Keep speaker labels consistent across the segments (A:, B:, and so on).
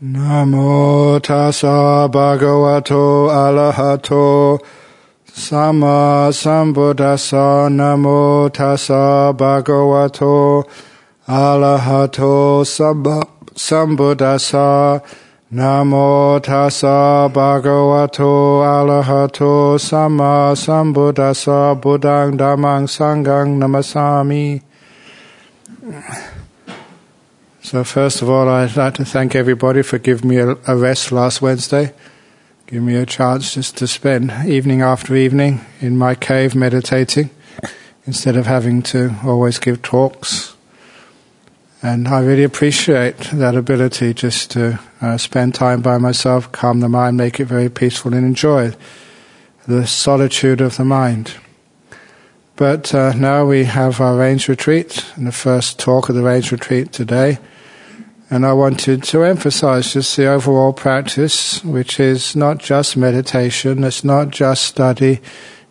A: Namo tassa bhagavato arahato sama sambuddhassa. Namo tassa bhagavato arahato sambuddhassa. Namo tassa bhagavato arahato sama sambuddhassa. Buddhang dhammang sanghang namasami so first of all, I'd like to thank everybody for giving me a, rest last Wednesday, giving me a chance just to spend evening after evening in my cave meditating instead of having to always give talks. And I really appreciate that ability just to uh, spend time by myself, calm the mind, make it very peaceful, and enjoy the solitude of the mind. But uh, now we have our rains retreat, and the first talk of the rains retreat today and I wanted to emphasize just the overall practice, which is not just meditation, it's not just study,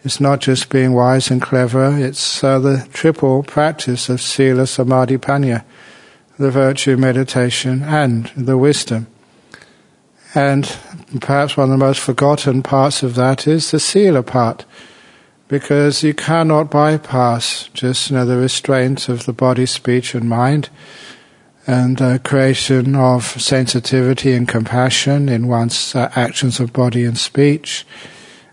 A: it's not just being wise and clever, it's uh, the triple practice of Sila Samadhi Panya, the virtue meditation and the wisdom. And perhaps one of the most forgotten parts of that is the Sila part, because you cannot bypass just you know, the restraints of the body, speech, and mind and uh, creation of sensitivity and compassion in one's uh, actions of body and speech.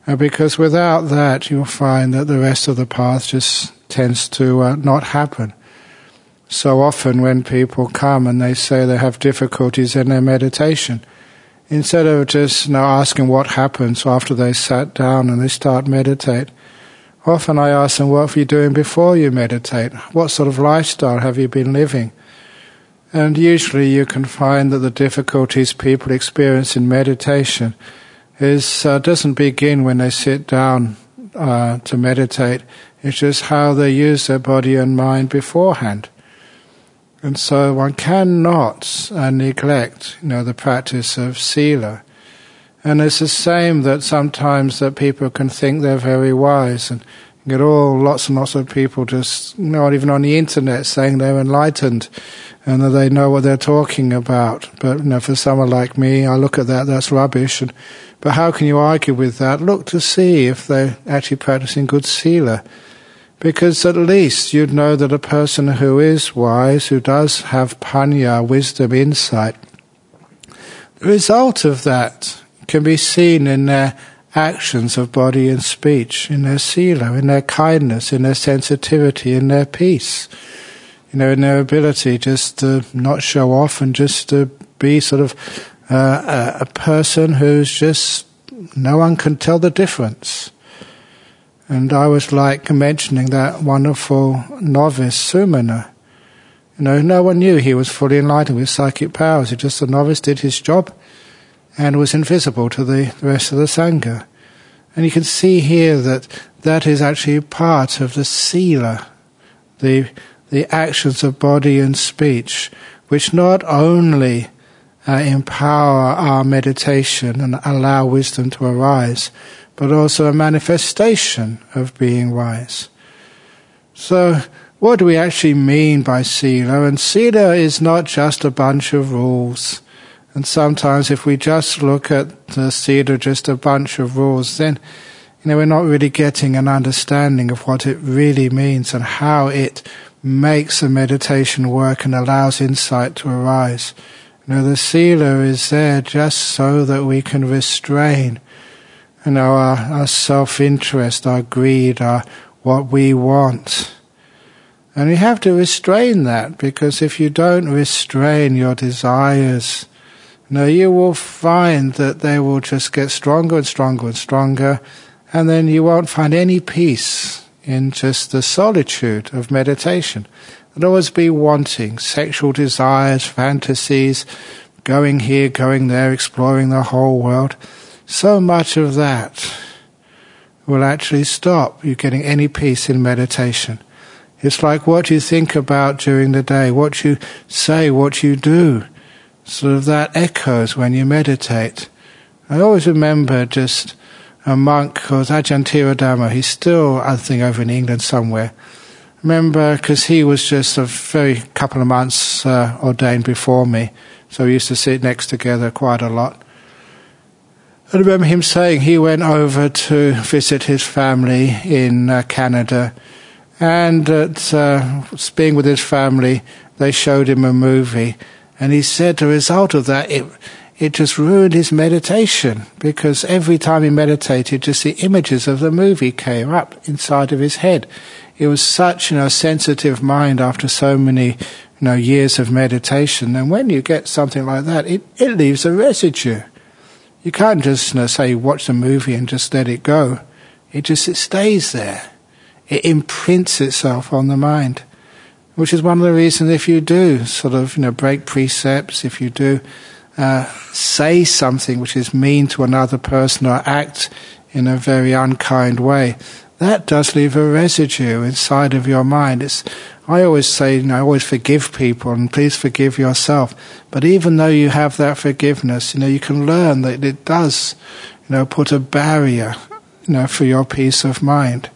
A: Uh, because without that, you'll find that the rest of the path just tends to uh, not happen. So often, when people come and they say they have difficulties in their meditation, instead of just you asking what happens after they sat down and they start meditate, often I ask them, What were you doing before you meditate? What sort of lifestyle have you been living? And usually you can find that the difficulties people experience in meditation is uh, doesn't begin when they sit down uh, to meditate. It's just how they use their body and mind beforehand. And so one cannot uh, neglect, you know, the practice of sila. And it's the same that sometimes that people can think they're very wise and get all lots and lots of people just not even on the internet saying they're enlightened and that they know what they're talking about. But you know, for someone like me, I look at that, that's rubbish. And, but how can you argue with that? Look to see if they're actually practicing good sila. Because at least you'd know that a person who is wise, who does have panya, wisdom, insight, the result of that can be seen in their actions of body and speech, in their sila, in their kindness, in their sensitivity, in their peace you know, in their ability just to not show off and just to be sort of uh, a, a person who's just no one can tell the difference. And I was like mentioning that wonderful novice Sumana. You know, no one knew he was fully enlightened with psychic powers. He just a novice did his job and was invisible to the, rest of the sangha. And you can see here that that is actually part of the sila, the the actions of body and speech, which not only uh, empower our meditation and allow wisdom to arise, but also a manifestation of being wise. So, what do we actually mean by sila? And sila is not just a bunch of rules. And sometimes, if we just look at the sila, just a bunch of rules, then you know we're not really getting an understanding of what it really means and how it makes a meditation work and allows insight to arise. You know, the sila is there just so that we can restrain, you know, our, our self-interest, our greed, our what we want. And you have to restrain that because if you don't restrain your desires, know, you will find that they will just get stronger and stronger and stronger, and then you won't find any peace in just the solitude of meditation. There'll always be wanting, sexual desires, fantasies, going here, going there, exploring the whole world. So much of that will actually stop you getting any peace in meditation. It's like what you think about during the day, what you say, what you do. Sort of that echoes when you meditate. I always remember just a monk called Ajahn. He's still, I think, over in England somewhere. Remember, because he was just a very couple of months uh, ordained before me, So we used to sit next together quite a lot. I remember him saying he went over to visit his family in uh, Canada, and uh, being with his family, they showed him a movie, and he said the result of that it it just ruined his meditation because every time he meditated, just the images of the movie came up inside of his head. It was such you know sensitive mind after so many you know years of meditation, and when you get something like that, it it leaves a residue. You can't just you know, say watch the movie and just let it go. It just it stays there. It imprints itself on the mind, which is one of the reasons if you do sort of you know break precepts, if you do uh, say something which is mean to another person or act in a very unkind way, that does leave a residue inside of your mind. It's, I always say, you know, I always forgive people and please forgive yourself. But even though you have that forgiveness, you know, you can learn that it does, you know, put a barrier, you know, for your peace of mind.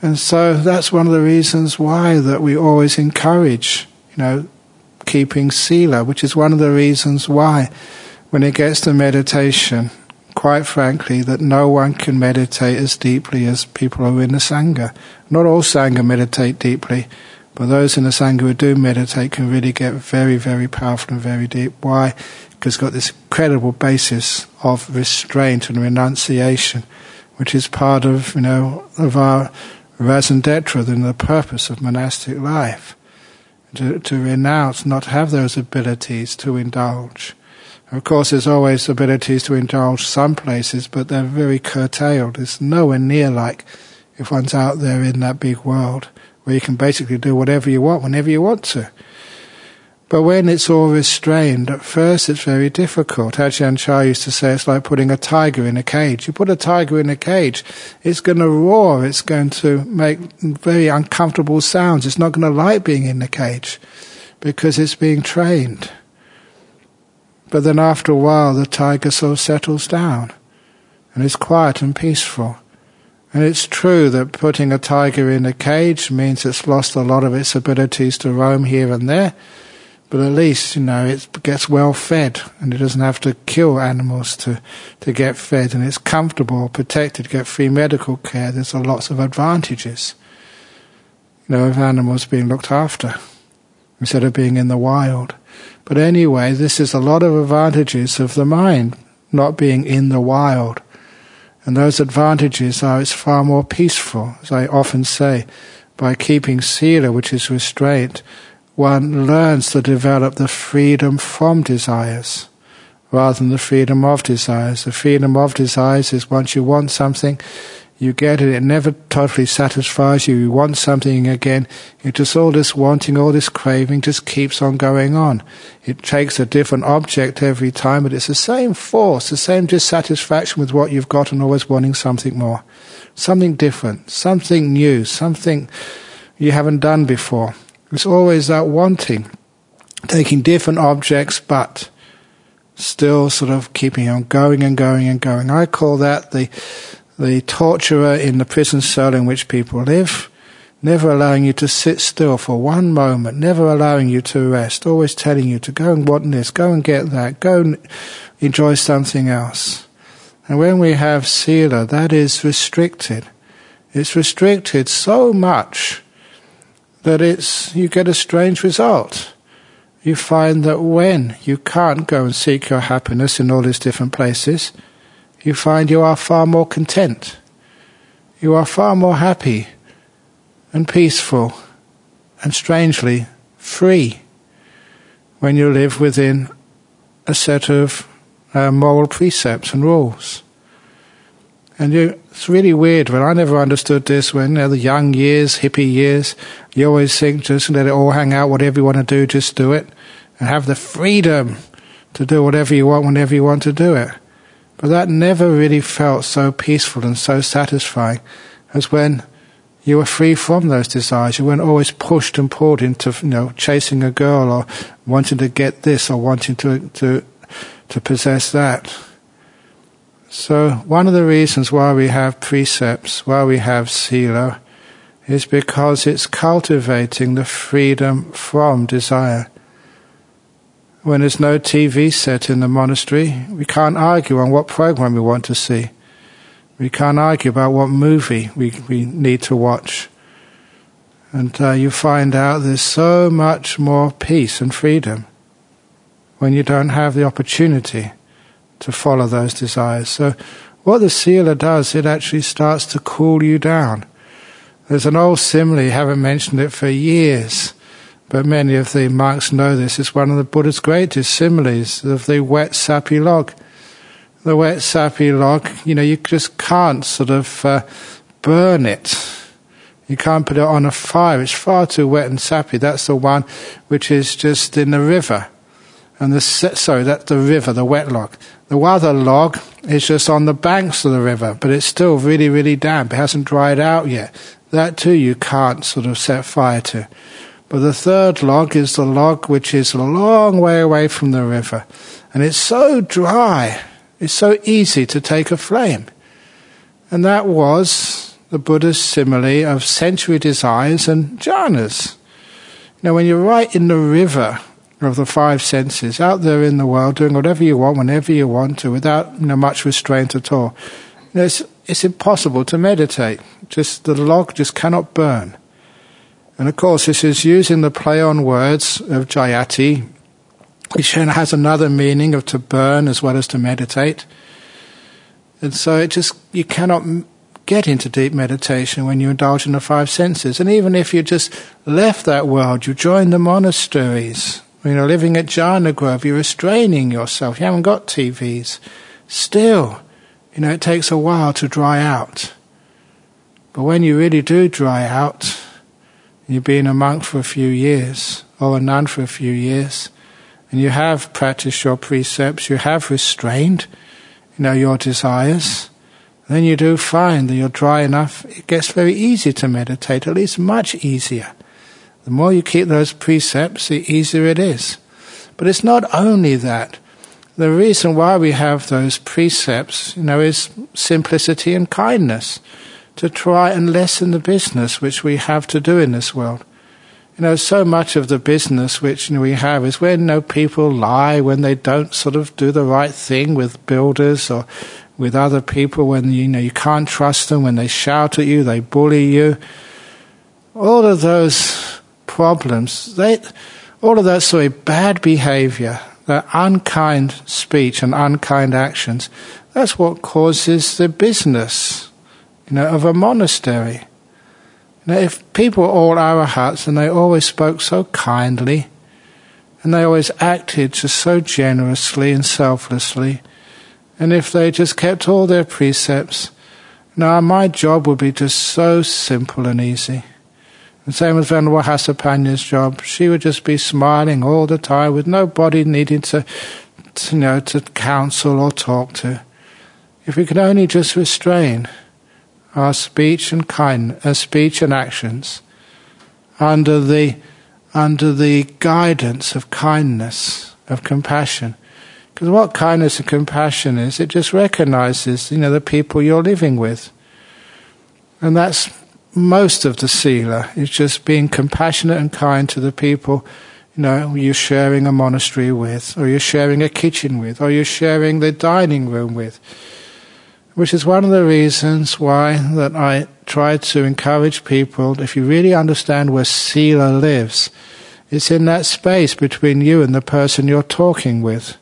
A: And so that's one of the reasons why that we always encourage, you know, keeping sila, which is one of the reasons why when it gets to meditation, quite frankly, that no one can meditate as deeply as people who are in the Sangha. Not all Sangha meditate deeply, but those in the Sangha who do meditate can really get very, very powerful and very deep. Why? Because it's got this incredible basis of restraint and renunciation, which is part of, you know, of our raison d'etre, and the purpose of monastic life. To, to renounce, not have those abilities to indulge. Of course, there's always abilities to indulge some places, but they're very curtailed. It's nowhere near like if one's out there in that big world where you can basically do whatever you want whenever you want to. But when it's all restrained, at first it's very difficult. Ajahn Chah used to say it's like putting a tiger in a cage. You put a tiger in a cage, it's going to roar, it's going to make very uncomfortable sounds. It's not going to like being in the cage because it's being trained. But then after a while, the tiger sort of settles down and is quiet and peaceful. And it's true that putting a tiger in a cage means it's lost a lot of its abilities to roam here and there, but at least, you know, it gets well fed and it doesn't have to kill animals to, to get fed and it's comfortable, protected, get free medical care. There's lots of advantages, you know, of animals being looked after instead of being in the wild. But anyway, this is a lot of advantages of the mind not being in the wild. And those advantages are it's far more peaceful, as I often say. By keeping sila, which is restraint, one learns to develop the freedom from desires rather than the freedom of desires. The freedom of desires is once you want something, you get it, it never totally satisfies you, you want something again, it just all this wanting, all this craving just keeps on going on. It takes a different object every time, but it's the same force, the same dissatisfaction with what you've got and always wanting something more. Something different, something new, something you haven't done before. It's always that wanting, taking different objects but still sort of keeping on going and going and going. I call that the the torturer in the prison cell in which people live, never allowing you to sit still for one moment, never allowing you to rest, always telling you to go and want this, go and get that, go and enjoy something else. And when we have sila, that is restricted. It's restricted so much that it's, you get a strange result. You find that when you can't go and seek your happiness in all these different places, you find you are far more content. You are far more happy and peaceful and strangely free when you live within a set of uh, moral precepts and rules. And you, it's really weird when I never understood this when you know, the young years, hippie years, you always think just let it all hang out, whatever you want to do, just do it. And have the freedom to do whatever you want whenever you want to do it. But that never really felt so peaceful and so satisfying as when you were free from those desires. You weren't always pushed and pulled into, you know, chasing a girl or wanting to get this or wanting to, to, to possess that. So one of the reasons why we have precepts, why we have sila, is because it's cultivating the freedom from desire. when there's no TV set in the monastery, we can't argue on what program we want to see. We can't argue about what movie we, we need to watch. And uh, you find out there's so much more peace and freedom when you don't have the opportunity to follow those desires. So, what the sila does, it actually starts to cool you down. There's an old simile, haven't mentioned it for years, but many of the monks know this. It's one of the Buddha's greatest similes of the wet sappy log. The wet sappy log, you know, you just can't sort of uh, burn it you can't put it on a fire. It's far too wet and sappy. That's the one which is just in the river. And the, set sorry, that's the river, the wet log. The other log is just on the banks of the river, but it's still really, really damp. It hasn't dried out yet. That too you can't sort of set fire to. But the third log is the log which is a long way away from the river. And it's so dry, it's so easy to take a flame. And that was the Buddha's simile of sensory desires and jhanas. Now, when you're right in the river of the five senses, out there in the world, doing whatever you want, whenever you want to, without you know, much restraint at all, it's, it's impossible to meditate. Just the log just cannot burn. And of course, this is using the play on words of Jhayati, which has another meaning of to burn as well as to meditate. And so it just, you cannot get into deep meditation when you indulge in the five senses. And even if you just left that world, you join the monasteries, you know, living at Jhana Grove, you're restraining yourself. You haven't got TVs. Still, you know, it takes a while to dry out. But when you really do dry out, you've been a monk for a few years, or a nun for a few years, and you have practiced your precepts, you have restrained, you know, your desires, then you do find that you're dry enough, it gets very easy to meditate, at least much easier. The more you keep those precepts, the easier it is. But it's not only that. The reason why we have those precepts, you know, is simplicity and kindness to try and lessen the business which we have to do in this world. You know, so much of the business which we have is when you know, people lie, when they don't sort of do the right thing with builders or with other people when you know you can't trust them, when they shout at you, they bully you. All of those problems, they, all of that sort of bad behavior, that unkind speech and unkind actions, that's what causes the business, you know, of a monastery. Now, if people were all arahats and they always spoke so kindly, and they always acted just so generously and selflessly, and if they just kept all their precepts, now my job would be just so simple and easy. The same with Venerable Hasapanya's job. She would just be smiling all the time with nobody needing to, to, you know, to counsel or talk to. If we could only just restrain our speech and kind, uh, speech and actions under the under the guidance of kindness, of compassion, because what kindness and compassion is, it just recognizes, you know, the people you're living with. And that's most of the sila, is just being compassionate and kind to the people, you know, you're sharing a monastery with, or you're sharing a kitchen with, or you're sharing the dining room with. Which is one of the reasons why that I try to encourage people, if you really understand where sila lives, it's in that space between you and the person you're talking with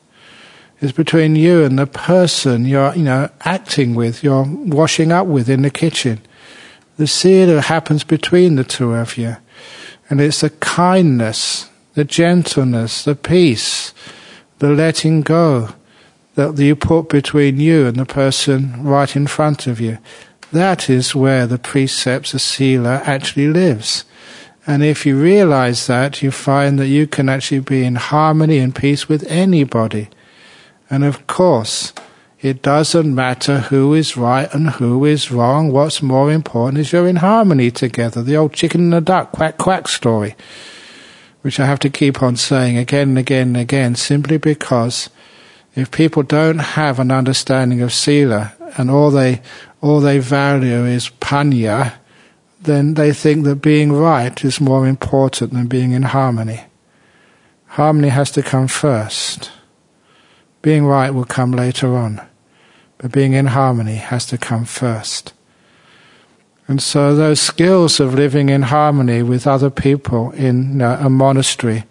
A: it's between you and the person you're, you know, acting with, you're washing up with in the kitchen. The sila happens between the two of you. And it's the kindness, the gentleness, the peace, the letting go that you put between you and the person right in front of you. That is where the precepts of Sila actually lives. And if you realize that, you find that you can actually be in harmony and peace with anybody. And of course, it doesn't matter who is right and who is wrong. What's more important is you're in harmony together. The old chicken and the duck quack quack story, which I have to keep on saying again and again and again, simply because if people don't have an understanding of sila and all they all they value is panya, then they think that being right is more important than being in harmony. Harmony has to come first. Being right will come later on, but being in harmony has to come first. And so, those skills of living in harmony with other people in uh, a monastery,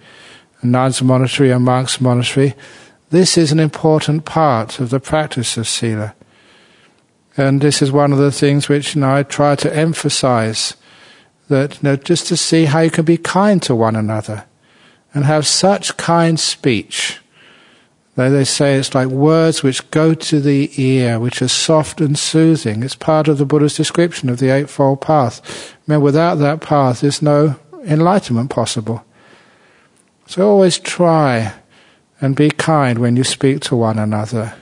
A: a nun's monastery, a monk's monastery, this is an important part of the practice of Sila. And this is one of the things which you know, I try to emphasize that you know, just to see how you can be kind to one another and have such kind speech. Though they say it's like words which go to the ear, which are soft and soothing. It's part of the Buddha's description of the Eightfold Path. Remember, without that path, there's no enlightenment possible. So always try and be kind when you speak to one another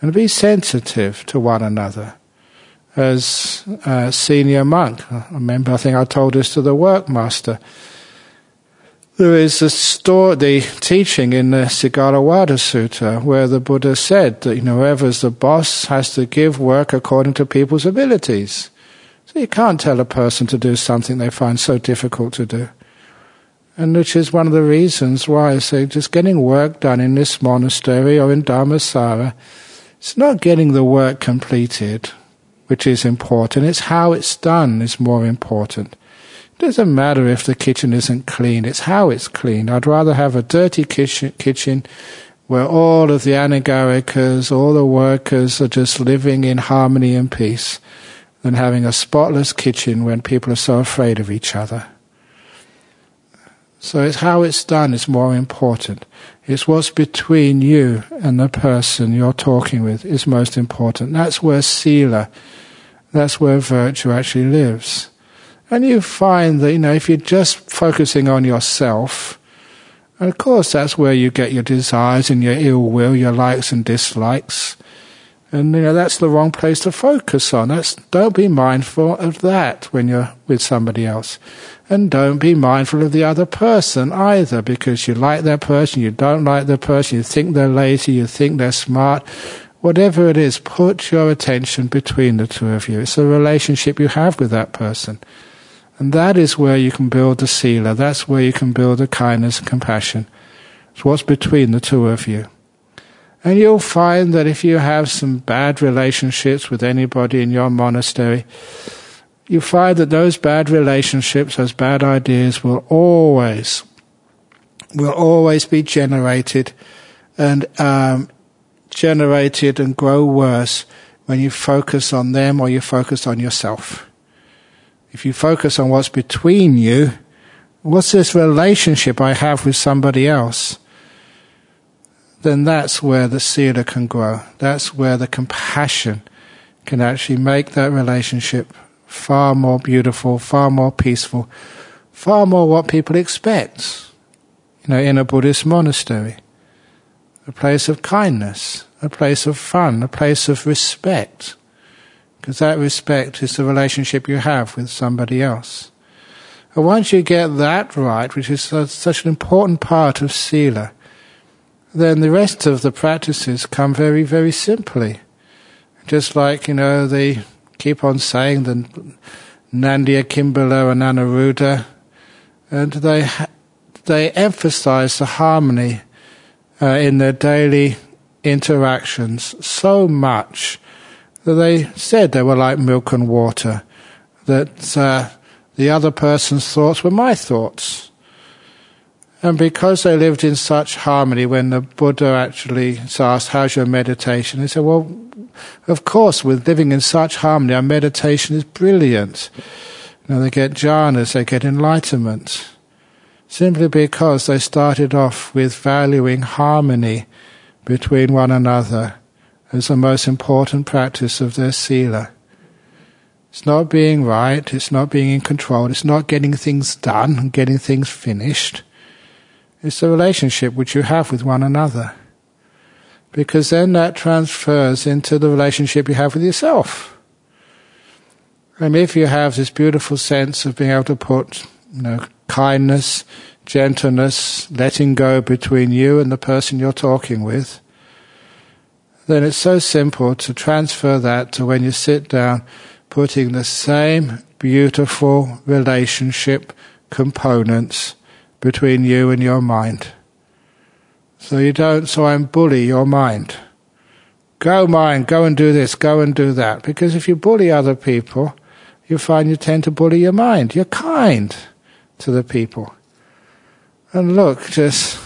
A: and be sensitive to one another. As a senior monk, I remember, I think I told this to the workmaster. There is a story, the teaching in the Sigalovada Sutta where the Buddha said that you know, whoever's the boss has to give work according to people's abilities. So you can't tell a person to do something they find so difficult to do. And which is one of the reasons why I say just getting work done in this monastery or in Dhammasara it's not getting the work completed, which is important. It's how it's done is more important. Doesn't matter if the kitchen isn't clean, it's how it's clean. I'd rather have a dirty kitchen, kitchen where all of the anagarikas, all the workers are just living in harmony and peace than having a spotless kitchen when people are so afraid of each other. So it's how it's done is more important. It's what's between you and the person you're talking with is most important. That's where sila, that's where virtue actually lives. And you find that, you know, if you're just focusing on yourself, and of course that's where you get your desires and your ill will, your likes and dislikes. And you know that's the wrong place to focus on. That's don't be mindful of that when you're with somebody else. And don't be mindful of the other person either, because you like that person, you don't like that person, you think they're lazy, you think they're smart. Whatever it is, put your attention between the two of you. It's a relationship you have with that person. And that is where you can build the sila. That's where you can build the kindness and compassion. It's what's between the two of you. And you'll find that if you have some bad relationships with anybody in your monastery, you find that those bad relationships, those bad ideas will always, will always be generated and um, generated and grow worse when you focus on them or you focus on yourself. If you focus on what's between you, what's this relationship I have with somebody else? then that's where the sila can grow. That's where the compassion can actually make that relationship far more beautiful, far more peaceful, far more what people expect. You know, in a Buddhist monastery, a place of kindness, a place of fun, a place of respect. Because that respect is the relationship you have with somebody else. And once you get that right, which is such an important part of Sila, then the rest of the practices come very, very simply. Just like, you know, they keep on saying the Nandiya, Kimbila, and Anuruddha, and they, they emphasize the harmony uh, in their daily interactions so much they said they were like milk and water, that uh, the other person's thoughts were my thoughts and because they lived in such harmony, when the Buddha actually asked, How's your meditation? He said, Well, of course, with living in such harmony, our meditation is brilliant. You know, they get jhanas, they get enlightenment. Simply because they started off with valuing harmony between one another as the most important practice of their sila. It's not being right, it's not being in control, it's not getting things done and getting things finished it's the relationship which you have with one another. Because then that transfers into the relationship you have with yourself. And if you have this beautiful sense of being able to put, you know, kindness, gentleness, letting go between you and the person you're talking with, then it's so simple to transfer that to when you sit down, putting the same beautiful relationship components between you and your mind. So you don't so and bully your mind. Go mind, go and do this, go and do that. Because if you bully other people, you find you tend to bully your mind. You're kind to the people. And look, just,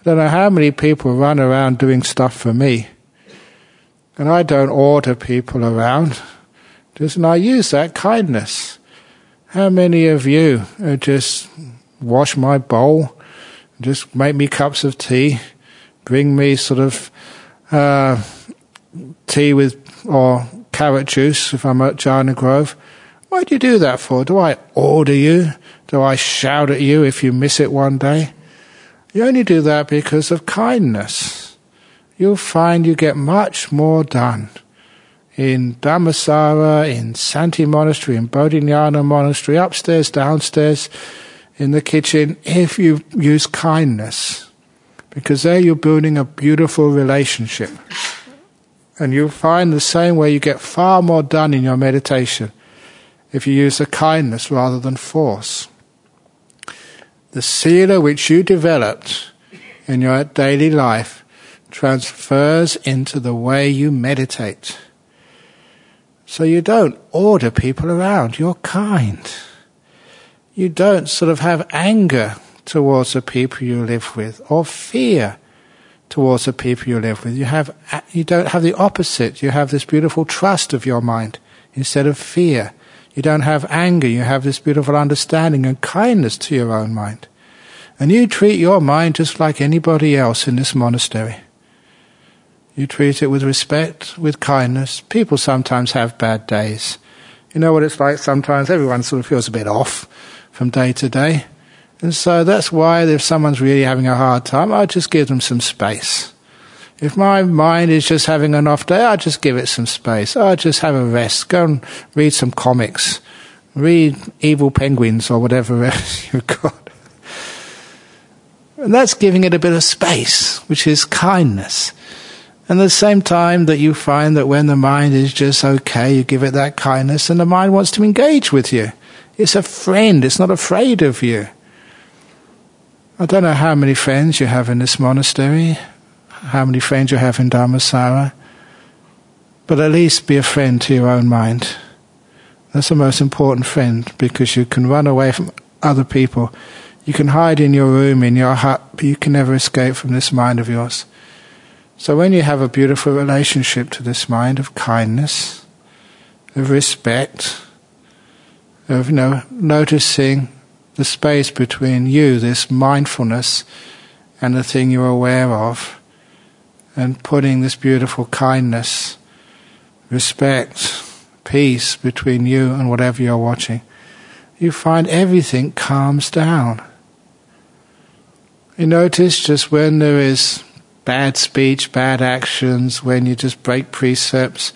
A: I don't know how many people run around doing stuff for me. And I don't order people around. Just, and I use that kindness. How many of you just wash my bowl, just make me cups of tea, bring me sort of uh, tea with or carrot juice if I'm at Jhana Grove? Why do you do that for? Do I order you? Do I shout at you if you miss it one day? You only do that because of kindness. You'll find you get much more done. In Dhammasara, in Santi Monastery, in Bodhinyana Monastery, upstairs, downstairs, in the kitchen, if you use kindness. Because there you're building a beautiful relationship. And you'll find the same way you get far more done in your meditation if you use the kindness rather than force. The sila which you developed in your daily life transfers into the way you meditate. So you don't order people around, you're kind. You don't sort of have anger towards the people you live with or fear towards the people you live with. You have you don't have the opposite. You have this beautiful trust of your mind instead of fear. You don't have anger, you have this beautiful understanding and kindness to your own mind. And you treat your mind just like anybody else in this monastery. You treat it with respect, with kindness. People sometimes have bad days. You know what it's like sometimes? Everyone sort of feels a bit off from day to day. And so that's why if someone's really having a hard time, I just give them some space. If my mind is just having an off day, I just give it some space. I just have a rest. Go and read some comics. Read Evil Penguins or whatever else you've got. And that's giving it a bit of space, which is kindness. And at the same time that you find that when the mind is just okay, you give it that kindness and the mind wants to engage with you. It's a friend, it's not afraid of you. I don't know how many friends you have in this monastery how many friends you have in Dhammasara, but at least be a friend to your own mind. That's the most important friend because you can run away from other people. You can hide in your room, in your hut, but you can never escape from this mind of yours. So when you have a beautiful relationship to this mind of kindness, of respect, of you know, noticing the space between you, this mindfulness, and the thing you're aware of, and putting this beautiful kindness, respect, peace between you and whatever you're watching, you find everything calms down. You notice just when there is bad speech, bad actions, when you just break precepts,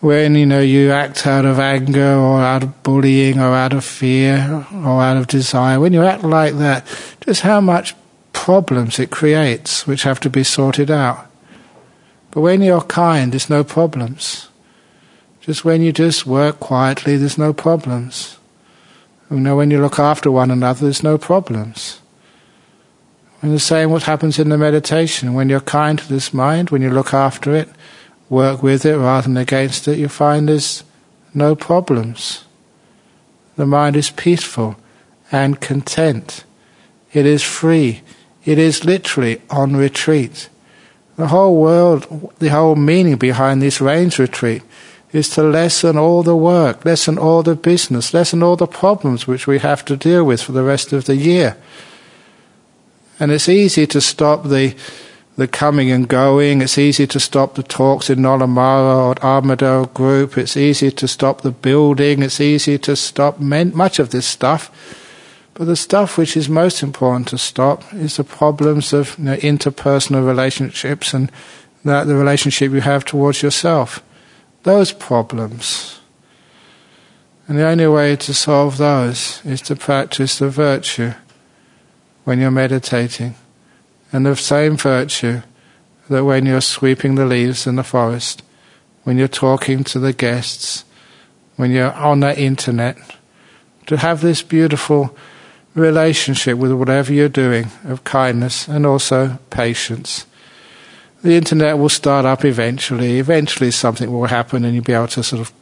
A: when you know you act out of anger or out of bullying or out of fear or out of desire, when you act like that, just how much problems it creates which have to be sorted out. But when you're kind, there's no problems. Just when you just work quietly, there's no problems. You know, when you look after one another, there's no problems. And the same what happens in the meditation. When you're kind to this mind, when you look after it, work with it rather than against it, you find there's no problems. The mind is peaceful and content. It is free. It is literally on retreat. The whole world, the whole meaning behind this rains retreat is to lessen all the work, lessen all the business, lessen all the problems which we have to deal with for the rest of the year. And it's easy to stop the the coming and going. It's easy to stop the talks in Nollamara or Armadale group. It's easy to stop the building. It's easy to stop much of this stuff. But the stuff which is most important to stop is the problems of you know, interpersonal relationships and that the relationship you have towards yourself. Those problems. And the only way to solve those is to practice the virtue when you're meditating. And the same virtue that when you're sweeping the leaves in the forest, when you're talking to the guests, when you're on the internet, to have this beautiful relationship with whatever you're doing of kindness and also patience. The internet will start up eventually. Eventually, something will happen and you'll be able to sort of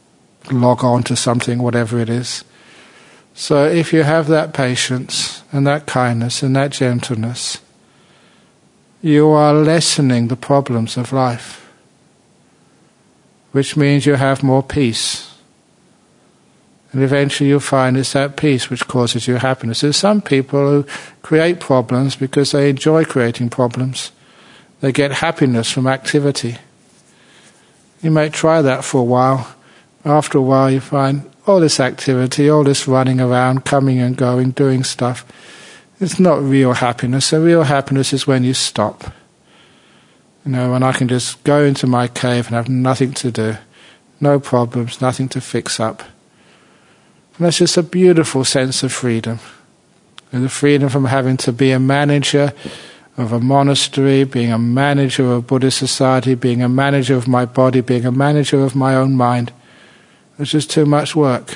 A: log on to something, whatever it is. So, if you have that patience and that kindness and that gentleness, you are lessening the problems of life, which means you have more peace. And eventually you'll find it's that peace which causes you happiness. There's some people who create problems because they enjoy creating problems. They get happiness from activity. You may try that for a while. After a while, you find all this activity, all this running around, coming and going, doing stuff. It's not real happiness. So real happiness is when you stop. You know, when I can just go into my cave and have nothing to do, no problems, nothing to fix up. And that's just a beautiful sense of freedom. And the freedom from having to be a manager of a monastery, being a manager of a Buddhist society, being a manager of my body, being a manager of my own mind. It's just too much work.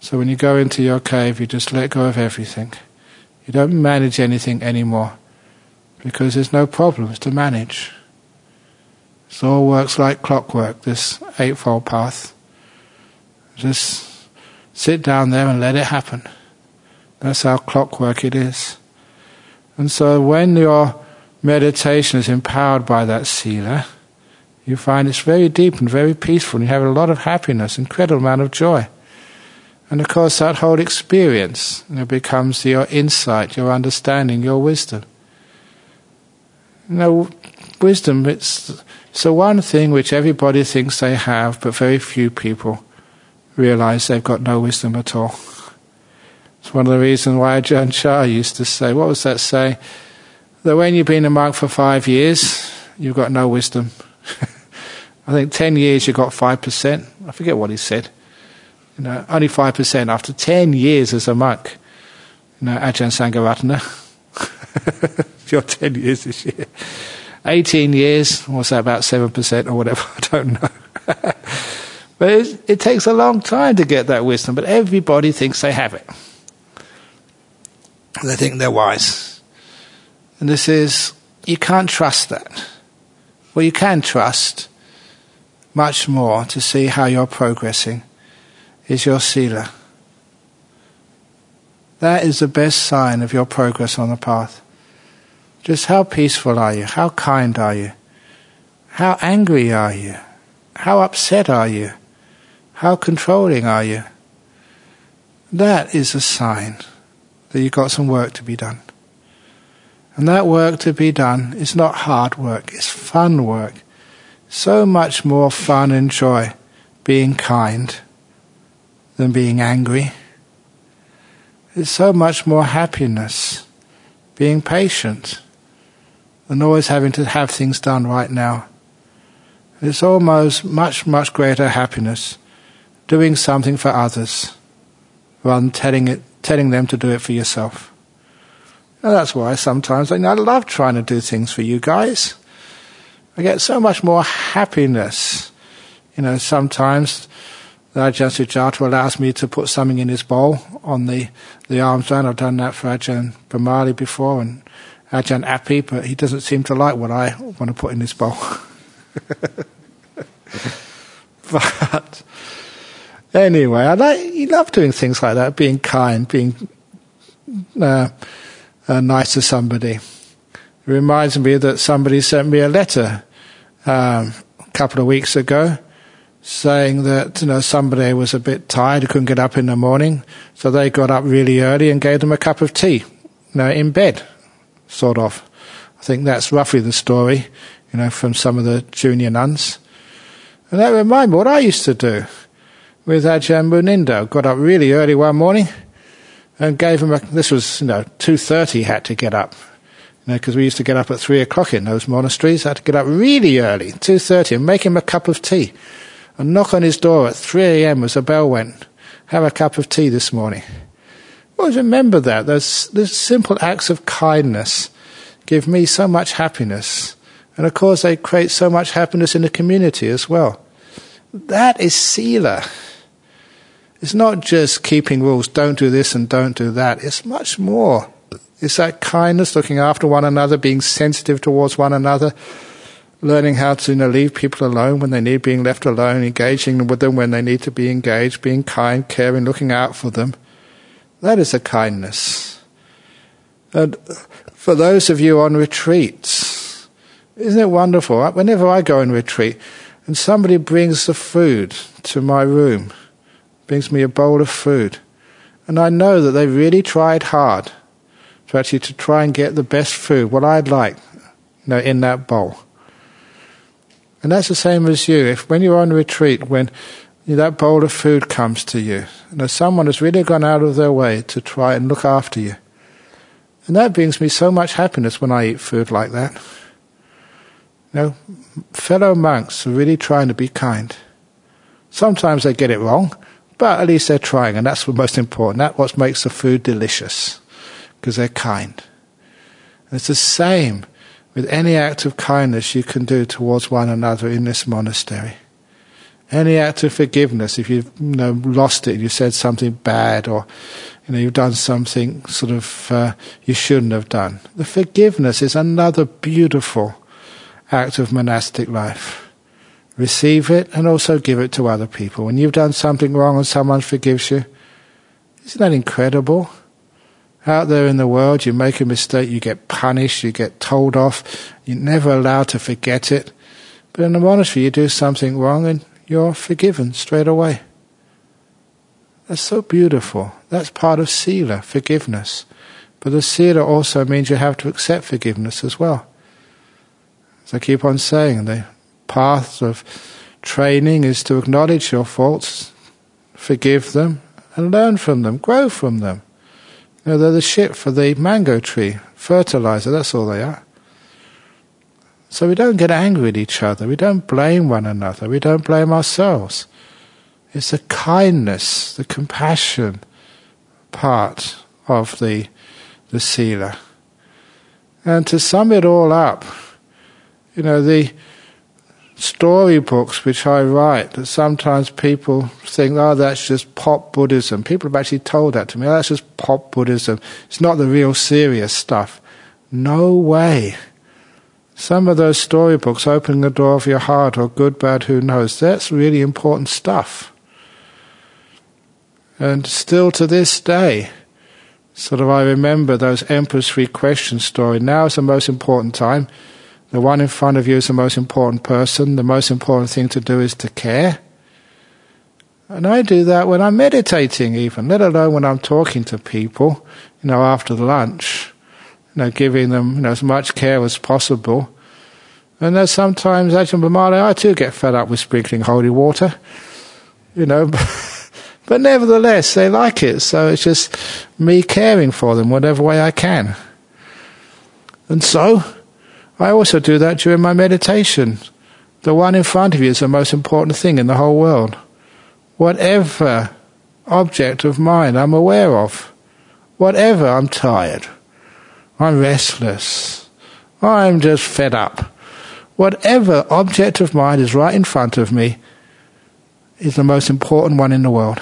A: So when you go into your cave, you just let go of everything. You don't manage anything anymore because there's no problems to manage. It all works like clockwork, this Eightfold Path. Just sit down there and let it happen. That's how clockwork it is. And so when your meditation is empowered by that sila, you find it's very deep and very peaceful, and you have a lot of happiness, incredible amount of joy. And of course, that whole experience you know, becomes your insight, your understanding, your wisdom. Know, wisdom, it's, it's the one thing which everybody thinks they have, but very few people realize they've got no wisdom at all. It's one of the reasons why Ajahn Chah used to say, what was that say? That when you've been a monk for five years, you've got no wisdom. I think ten years you got five percent. I forget what he said. You know, only five percent after ten years as a monk. You know, Ajahn Sangharatana. You're ten years this year. Eighteen years, what's that, about seven percent or whatever, I don't know. but it, it takes a long time to get that wisdom, but everybody thinks they have it. They think they're wise. And this is, you can't trust that. Well, you can trust much more to see how you're progressing is your sila. That is the best sign of your progress on the path. Just how peaceful are you? How kind are you? How angry are you? How upset are you? How controlling are you? That is a sign that you've got some work to be done. And that work to be done is not hard work, it's fun work. So much more fun and joy being kind than being angry. It's so much more happiness being patient than always having to have things done right now. It's almost much, much greater happiness doing something for others rather than telling it telling them to do it for yourself. And that's why sometimes I, I love trying to do things for you guys. I get so much more happiness. You know, sometimes that Ajahn Sujato allows me to put something in his bowl on the, the alms round. I've done that for Ajahn Brahmali before and Ajahn Api, but he doesn't seem to like what I want to put in his bowl. but Anyway, I like you love doing things like that, being kind, being uh, uh, nice to somebody. It reminds me that somebody sent me a letter um, a couple of weeks ago saying that you know somebody was a bit tired, couldn't get up in the morning, so they got up really early and gave them a cup of tea, you know, in bed, sort of. I think that's roughly the story, you know, from some of the junior nuns. And that reminded me what I used to do with Ajahn Munindo. Got up really early one morning and gave him a, this was, you know, 2.30 had to get up. You know, because we used to get up at 3 o'clock in those monasteries. I had to get up really early, 2.30, and make him a cup of tea. And knock on his door at 3 a.m. as the bell went. Have a cup of tea this morning. Always remember that. Those, those simple acts of kindness give me so much happiness. And of course, they create so much happiness in the community as well. That is sila. It's not just keeping rules, don't do this and don't do that. It's much more. It's that kindness, looking after one another, being sensitive towards one another, learning how to you know, leave people alone when they need being left alone, engaging with them when they need to be engaged, being kind, caring, looking out for them. That is a kindness. And for those of you on retreats, isn't it wonderful? Whenever I go on retreat and somebody brings the food to my room, brings me a bowl of food, and I know that they really tried hard to actually to try and get the best food, what I'd like, you know, in that bowl. And that's the same as you. If when you're on retreat, when you know, that bowl of food comes to you, and someone has really gone out of their way to try and look after you. And that brings me so much happiness when I eat food like that. You know, fellow monks are really trying to be kind. Sometimes they get it wrong, but at least they're trying, and that's the most important. That's what makes the food delicious, because they're kind. And it's the same with any act of kindness you can do towards one another in this monastery. Any act of forgiveness, if you've you know, lost it, you said something bad, or you know you've done something sort of uh, you shouldn't have done. The forgiveness is another beautiful act of monastic life. Receive it and also give it to other people. When you've done something wrong and someone forgives you, isn't that incredible? Out there in the world, you make a mistake, you get punished, you get told off, you're never allowed to forget it. But in the monastery, you do something wrong and you're forgiven straight away. That's so beautiful. That's part of sila, forgiveness. But the sila also means you have to accept forgiveness as well. As I keep on saying, the path of training is to acknowledge your faults, forgive them, and learn from them, grow from them. Know, they're the shit for the mango tree, fertilizer, that's all they are. So we don't get angry at each other, we don't blame one another, we don't blame ourselves. It's the kindness, the compassion part of the, the sila. And to sum it all up, you know, the storybooks which I write that sometimes people think, oh, that's just pop Buddhism. People have actually told that to me. Oh, that's just pop Buddhism. It's not the real serious stuff. No way. Some of those storybooks, opening the door of your heart or good, bad, who knows, that's really important stuff. And still to this day, sort of I remember those Emperor's Three Questions story. Now is the most important time the one in front of you is the most important person. The most important thing to do is to care. And I do that when I'm meditating, even, let alone when I'm talking to people, you know, after lunch, you know, giving them, you know, as much care as possible. And there's sometimes, Ajahn Brahmali, I too get fed up with sprinkling holy water, you know, but nevertheless, they like it. So it's just me caring for them whatever way I can. And so, I also do that during my meditation. The one in front of you is the most important thing in the whole world. Whatever object of mind I'm aware of, whatever I'm tired, I'm restless, I'm just fed up. Whatever object of mind is right in front of me is the most important one in the world.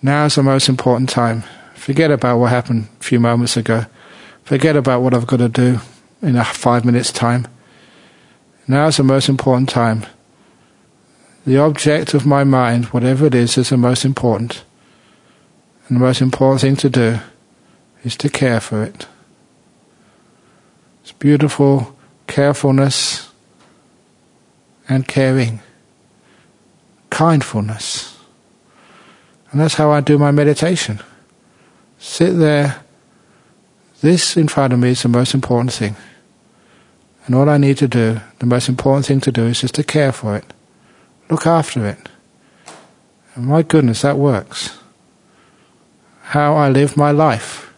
A: Now is the most important time. Forget about what happened a few moments ago. Forget about what I've got to do in a five minutes' time. Now is the most important time. The object of my mind, whatever it is, is the most important. And the most important thing to do is to care for it. It's beautiful carefulness and caring, kindfulness. And that's how I do my meditation. Sit there this in front of me is the most important thing. And all I need to do, the most important thing to do, is just to care for it, look after it. And my goodness, that works. How I live my life.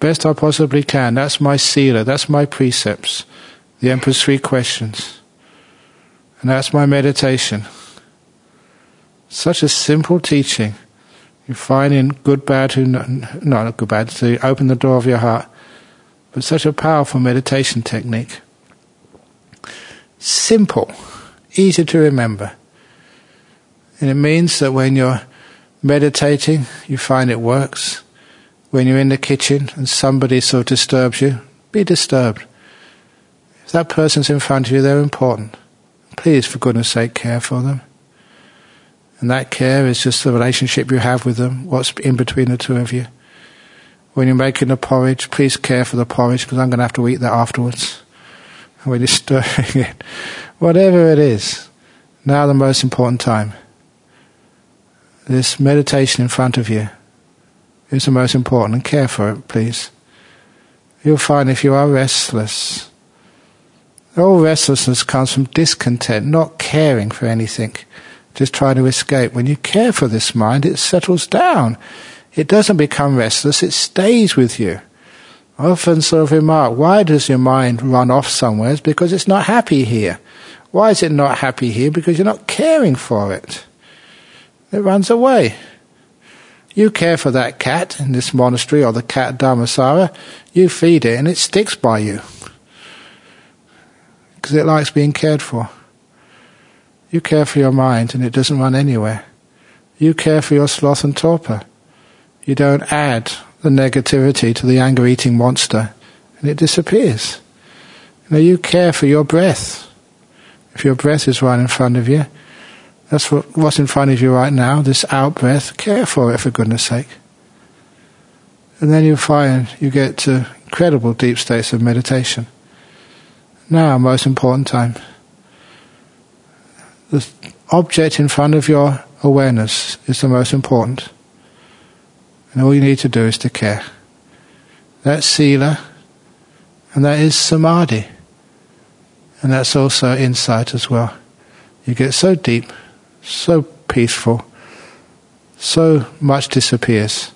A: Best I possibly can. That's my sila, that's my precepts. The Emperor's Three Questions. And that's my meditation. Such a simple teaching you find in good, bad, who not good, bad, to open the door of your heart. But such a powerful meditation technique. Simple, easy to remember. And it means that when you're meditating, you find it works. When you're in the kitchen and somebody sort of disturbs you, be disturbed. If that person's in front of you, they're important. Please, for goodness sake, care for them. And that care is just the relationship you have with them, what's in between the two of you. When you're making the porridge, please care for the porridge because I'm going to have to eat that afterwards. When you're stirring it, whatever it is, now the most important time. This meditation in front of you is the most important and care for it, please. You'll find if you are restless, all restlessness comes from discontent, not caring for anything, just trying to escape. When you care for this mind, it settles down. It doesn't become restless, it stays with you. I often sort of remark, why does your mind run off somewhere? It's because it's not happy here. Why is it not happy here? Because you're not caring for it. It runs away. You care for that cat in this monastery or the cat Dhammasara, you feed it and it sticks by you because it likes being cared for. You care for your mind and it doesn't run anywhere. You care for your sloth and torpor. You don't add the negativity to the anger eating monster and it disappears. Now you care for your breath. If your breath is right in front of you, that's what, what's in front of you right now, this out breath, care for it for goodness sake. And then you find you get to incredible deep states of meditation. Now, most important time. The object in front of your awareness is the most important. And all you need to do is to care. That's Sila, and that is Samadhi. And that's also insight as well. You get so deep, so peaceful, so much disappears,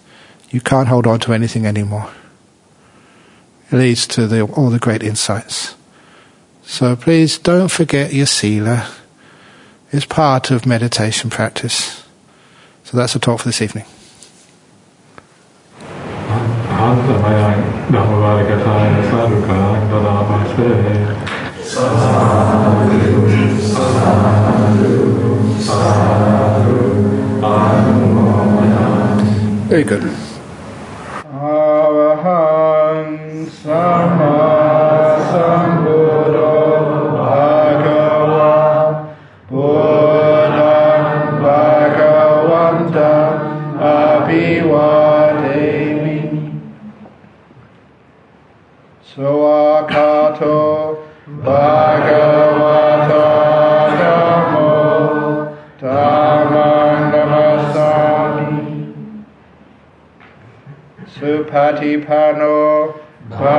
A: you can't hold on to anything anymore. It leads to the, all the great insights. So please don't forget your sila. It's part of meditation practice. So that's the talk for this evening. Very good. पाठिफानो भा